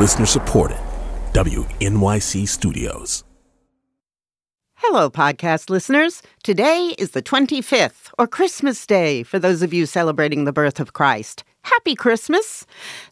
Listener supported. WNYC Studios. Hello, podcast listeners. Today is the 25th, or Christmas Day, for those of you celebrating the birth of Christ. Happy Christmas!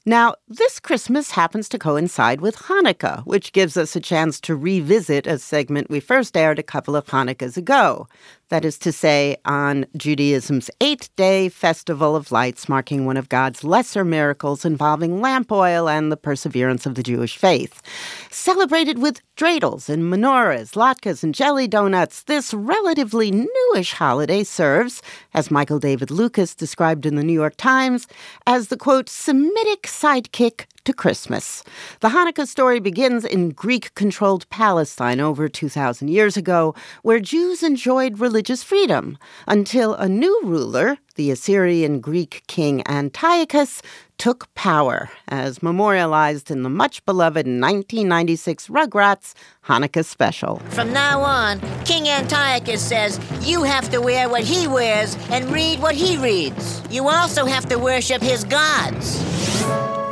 Now, this Christmas happens to coincide with Hanukkah, which gives us a chance to revisit a segment we first aired a couple of Hanukkahs ago. That is to say, on Judaism's eight day festival of lights, marking one of God's lesser miracles involving lamp oil and the perseverance of the Jewish faith. Celebrated with dreidels and menorahs, latkes, and jelly donuts, this relatively newish holiday serves, as Michael David Lucas described in the New York Times, as the quote, Semitic sidekick to Christmas. The Hanukkah story begins in Greek controlled Palestine over 2,000 years ago, where Jews enjoyed religious freedom until a new ruler, the Assyrian Greek king Antiochus, took power, as memorialized in the much beloved 1996 Rugrats Hanukkah special. From now on, King Antiochus says you have to wear what he wears and read what he reads. You also have to worship his gods.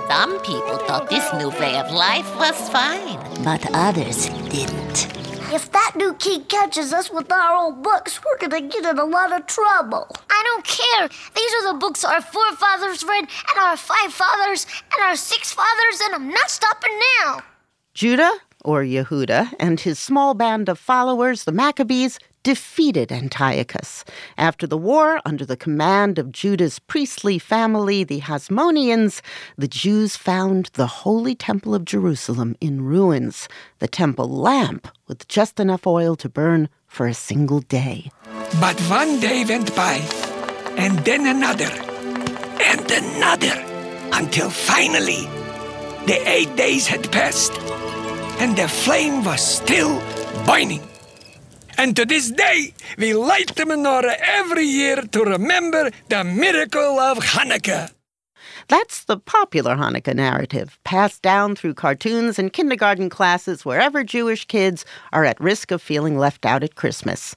Some people thought this new way of life was fine, but others didn't. If that new king catches us with our old books, we're gonna get in a lot of trouble. I don't care. These are the books our forefathers read, and our five fathers, and our six fathers, and I'm not stopping now. Judah, or Yehuda, and his small band of followers, the Maccabees, defeated Antiochus. After the war, under the command of Judah's priestly family, the Hasmoneans, the Jews found the Holy Temple of Jerusalem in ruins, the temple lamp with just enough oil to burn for a single day. But one day went by, and then another, and another, until finally the eight days had passed, and the flame was still burning. And to this day, we light the menorah every year to remember the miracle of Hanukkah. That's the popular Hanukkah narrative, passed down through cartoons and kindergarten classes wherever Jewish kids are at risk of feeling left out at Christmas.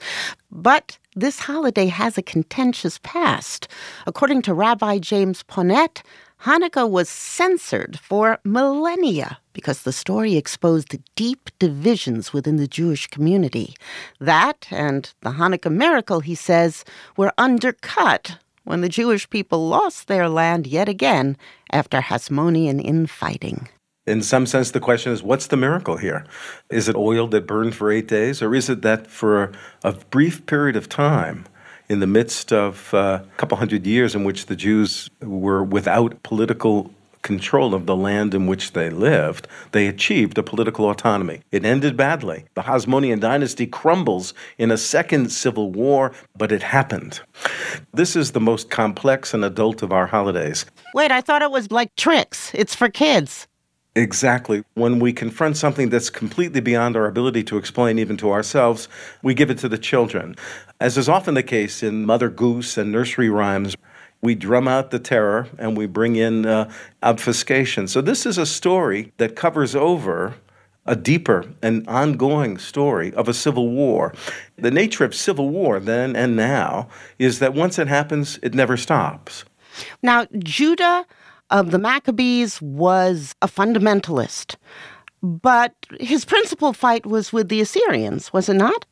But this holiday has a contentious past. According to Rabbi James Ponet, Hanukkah was censored for millennia because the story exposed deep divisions within the Jewish community. That and the Hanukkah miracle, he says, were undercut when the Jewish people lost their land yet again after Hasmonean infighting. In some sense, the question is what's the miracle here? Is it oil that burned for eight days, or is it that for a brief period of time, in the midst of a couple hundred years in which the Jews were without political control of the land in which they lived, they achieved a political autonomy. It ended badly. The Hasmonean dynasty crumbles in a second civil war, but it happened. This is the most complex and adult of our holidays. Wait, I thought it was like tricks. It's for kids. Exactly. When we confront something that's completely beyond our ability to explain even to ourselves, we give it to the children. As is often the case in Mother Goose and nursery rhymes, we drum out the terror and we bring in uh, obfuscation. So, this is a story that covers over a deeper and ongoing story of a civil war. The nature of civil war then and now is that once it happens, it never stops. Now, Judah of the Maccabees was a fundamentalist, but his principal fight was with the Assyrians, was it not?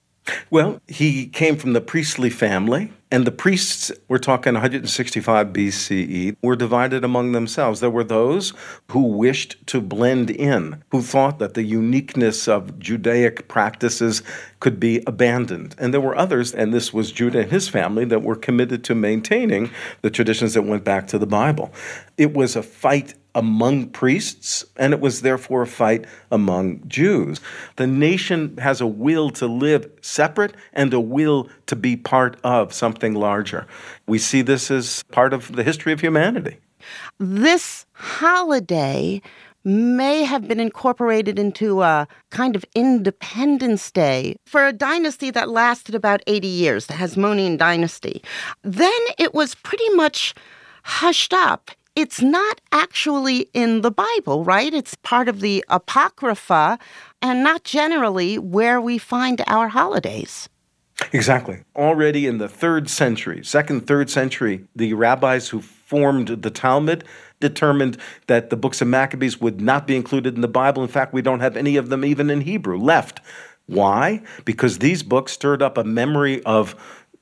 Well, he came from the priestly family, and the priests, we're talking 165 BCE, were divided among themselves. There were those who wished to blend in, who thought that the uniqueness of Judaic practices could be abandoned. And there were others, and this was Judah and his family, that were committed to maintaining the traditions that went back to the Bible. It was a fight among priests, and it was therefore a fight among Jews. The nation has a will to live separate and a will to be part of something larger. We see this as part of the history of humanity. This holiday may have been incorporated into a kind of Independence Day for a dynasty that lasted about 80 years, the Hasmonean dynasty. Then it was pretty much hushed up it's not actually in the Bible, right? It's part of the Apocrypha and not generally where we find our holidays. Exactly. Already in the third century, second, third century, the rabbis who formed the Talmud, determined that the books of Maccabees would not be included in the Bible. In fact, we don't have any of them even in Hebrew left. Why? Because these books stirred up a memory of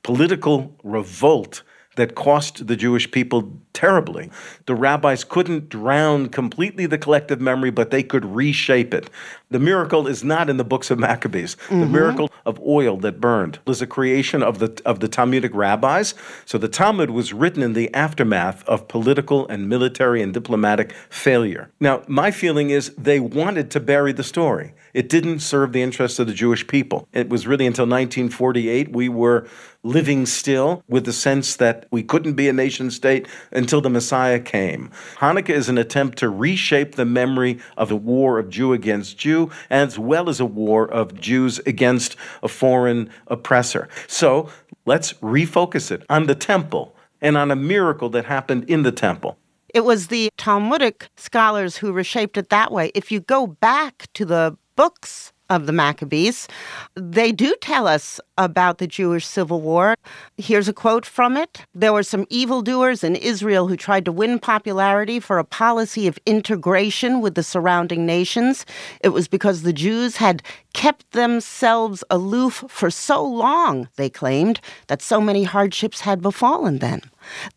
political revolt that cost the Jewish people terribly. The rabbis couldn't drown completely the collective memory, but they could reshape it. The miracle is not in the books of Maccabees. Mm-hmm. The miracle of oil that burned is a creation of the of the Talmudic rabbis. So the Talmud was written in the aftermath of political and military and diplomatic failure. Now, my feeling is they wanted to bury the story. It didn't serve the interests of the Jewish people. It was really until 1948 we were living still with the sense that we couldn't be a nation state until the Messiah came. Hanukkah is an attempt to reshape the memory of a war of Jew against Jew, as well as a war of Jews against a foreign oppressor. So let's refocus it on the temple and on a miracle that happened in the temple. It was the Talmudic scholars who reshaped it that way. If you go back to the books of the Maccabees. They do tell us about the Jewish civil war. Here's a quote from it There were some evildoers in Israel who tried to win popularity for a policy of integration with the surrounding nations. It was because the Jews had kept themselves aloof for so long, they claimed, that so many hardships had befallen them.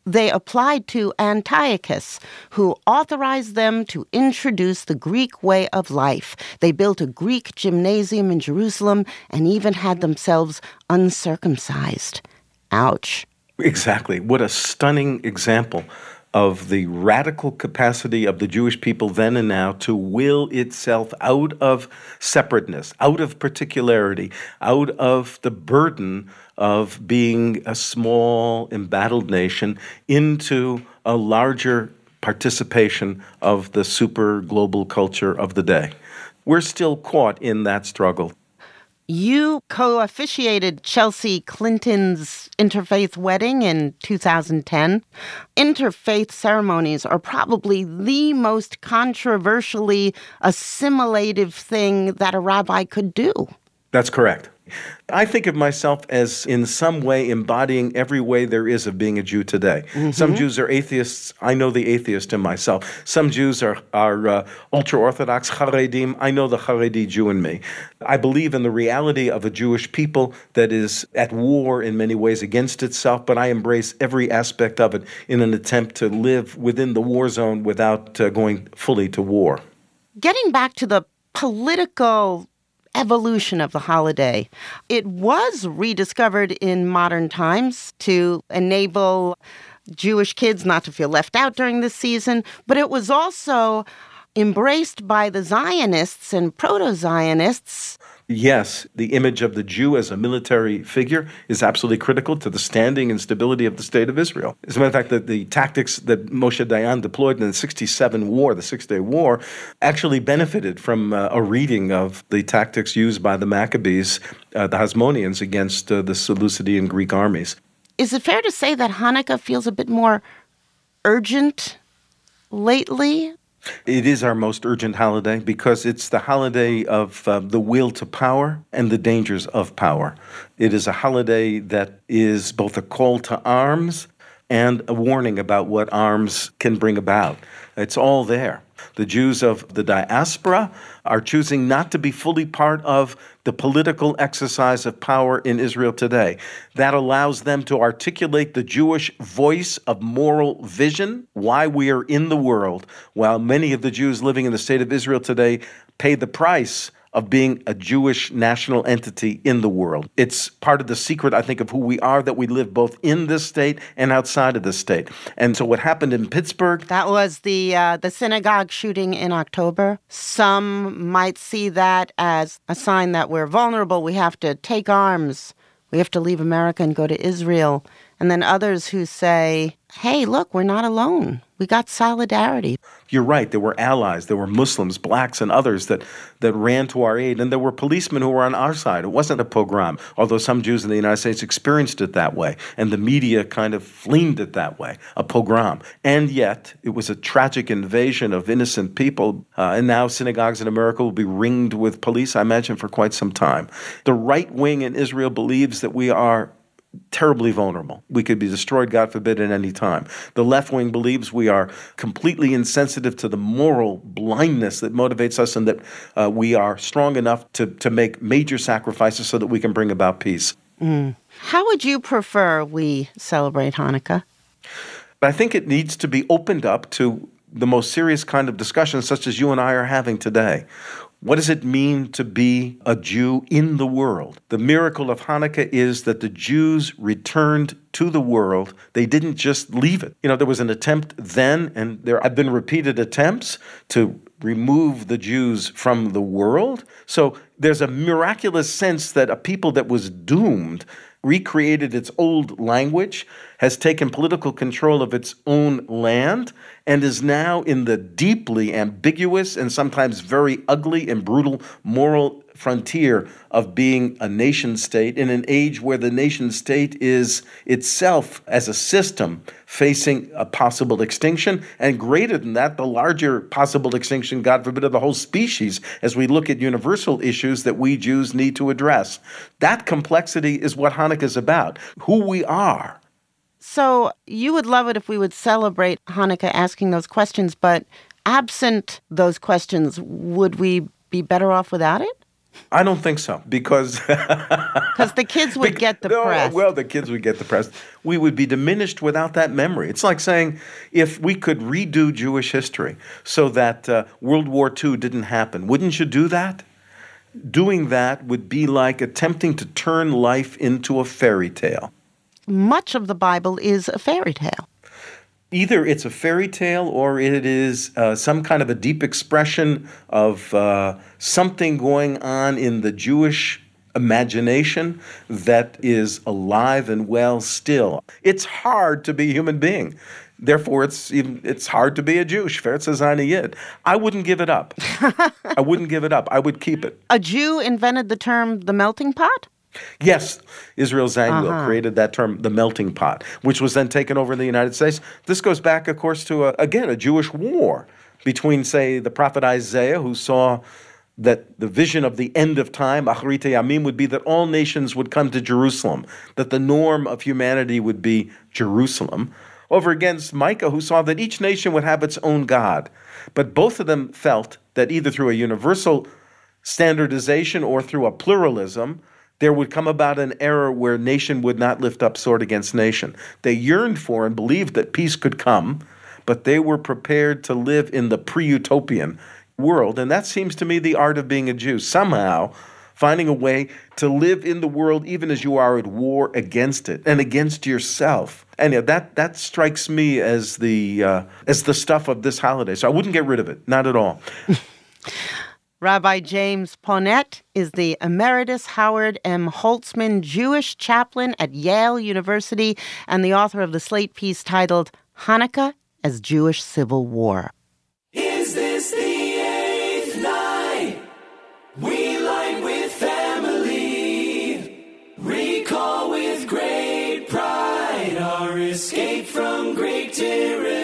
They applied to Antiochus, who authorized them to introduce the Greek way of life. They built a Greek gymnasium in Jerusalem and even had themselves uncircumcised. Ouch. Exactly. What a stunning example of the radical capacity of the Jewish people then and now to will itself out of separateness, out of particularity, out of the burden of being a small, embattled nation into a larger participation of the super global culture of the day. We're still caught in that struggle. You co officiated Chelsea Clinton's interfaith wedding in 2010. Interfaith ceremonies are probably the most controversially assimilative thing that a rabbi could do. That's correct. I think of myself as in some way embodying every way there is of being a Jew today. Mm-hmm. Some Jews are atheists. I know the atheist in myself. Some Jews are, are uh, ultra Orthodox Haredim. I know the Haredi Jew in me. I believe in the reality of a Jewish people that is at war in many ways against itself, but I embrace every aspect of it in an attempt to live within the war zone without uh, going fully to war. Getting back to the political evolution of the holiday. It was rediscovered in modern times to enable Jewish kids not to feel left out during this season, but it was also embraced by the Zionists and proto Zionists yes, the image of the Jew as a military figure is absolutely critical to the standing and stability of the state of Israel. As a matter of fact, the, the tactics that Moshe Dayan deployed in the 67 war, the Six Day War, actually benefited from uh, a reading of the tactics used by the Maccabees, uh, the Hasmoneans, against uh, the Seleucidian Greek armies. Is it fair to say that Hanukkah feels a bit more urgent lately? It is our most urgent holiday because it's the holiday of uh, the will to power and the dangers of power. It is a holiday that is both a call to arms and a warning about what arms can bring about. It's all there. The Jews of the diaspora are choosing not to be fully part of the political exercise of power in Israel today. That allows them to articulate the Jewish voice of moral vision, why we are in the world, while many of the Jews living in the state of Israel today pay the price of being a Jewish national entity in the world. It's part of the secret, I think, of who we are that we live both in this state and outside of this state. And so, what happened in Pittsburgh? That was the uh, the synagogue shooting in October. Some might see that as a sign that we're vulnerable. We have to take arms. We have to leave America and go to Israel. And then others who say, hey, look, we're not alone. We got solidarity. You're right. There were allies. There were Muslims, blacks, and others that, that ran to our aid. And there were policemen who were on our side. It wasn't a pogrom, although some Jews in the United States experienced it that way. And the media kind of fleemed it that way a pogrom. And yet, it was a tragic invasion of innocent people. Uh, and now synagogues in America will be ringed with police, I imagine, for quite some time. The right wing in Israel believes that we are terribly vulnerable. We could be destroyed, God forbid, at any time. The left wing believes we are completely insensitive to the moral blindness that motivates us and that uh, we are strong enough to, to make major sacrifices so that we can bring about peace. Mm. How would you prefer we celebrate Hanukkah? But I think it needs to be opened up to the most serious kind of discussion, such as you and I are having today. What does it mean to be a Jew in the world? The miracle of Hanukkah is that the Jews returned to the world. They didn't just leave it. You know, there was an attempt then, and there have been repeated attempts to remove the Jews from the world. So there's a miraculous sense that a people that was doomed recreated its old language, has taken political control of its own land, and is now in the deeply ambiguous and sometimes very ugly and brutal moral frontier of being a nation state in an age where the nation state is itself, as a system, facing a possible extinction, and greater than that, the larger possible extinction, God forbid, of the whole species as we look at universal issues that we Jews need to address. That complexity is what Hanukkah is about who we are. So you would love it if we would celebrate Hanukkah asking those questions, but absent those questions, would we be better off without it? I don't think so because because the kids would get depressed. No, well, the kids would get depressed. We would be diminished without that memory. It's like saying if we could redo Jewish history so that uh, World War II didn't happen, wouldn't you do that? Doing that would be like attempting to turn life into a fairy tale. Much of the Bible is a fairy tale either it's a fairy tale or it is uh, some kind of a deep expression of uh, something going on in the Jewish imagination that is alive and well still. It's hard to be a human being. Therefore, it's even, it's hard to be a Jew. Schwer zu sein Yid. I wouldn't give it up. I wouldn't give it up. I would keep it. A Jew invented the term the melting pot? Yes, Israel Zangwill Uh-huh. created that term, the melting pot, which was then taken over in the United States. This goes back, of course, to, a, again, a Jewish war between, say, the prophet Isaiah, who saw that the vision of the end of time, Acharite Yamim, would be that all nations would come to Jerusalem, that the norm of humanity would be Jerusalem, over against Micah, who saw that each nation would have its own God. But both of them felt that either through a universal standardization or through a pluralism, there would come about an era where nation would not lift up sword against nation. They yearned for and believed that peace could come, but they were prepared to live in the pre utopian world. And that seems to me the art of being a Jew. Somehow, finding a way to live in the world even as you are at war against it and against yourself. And yeah, that that strikes me as the uh, as the stuff of this holiday. So I wouldn't get rid of it, not at all. Rabbi James Ponet is the Emeritus Howard M. Holtzmann Jewish Chaplain at Yale University and the author of the Slate piece titled Hanukkah as Jewish Civil War. Is this the eighth night? We light with family. Recall with great pride our escape from great tyranny.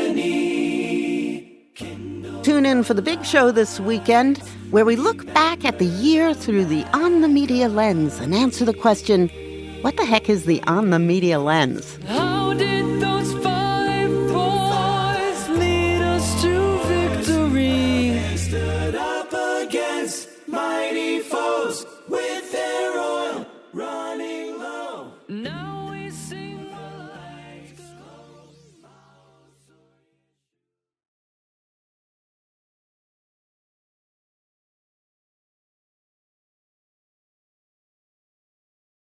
Tune in for the big show this weekend where we look back at the year through the On the Media lens and answer the question what the heck is the On the Media lens? Oh.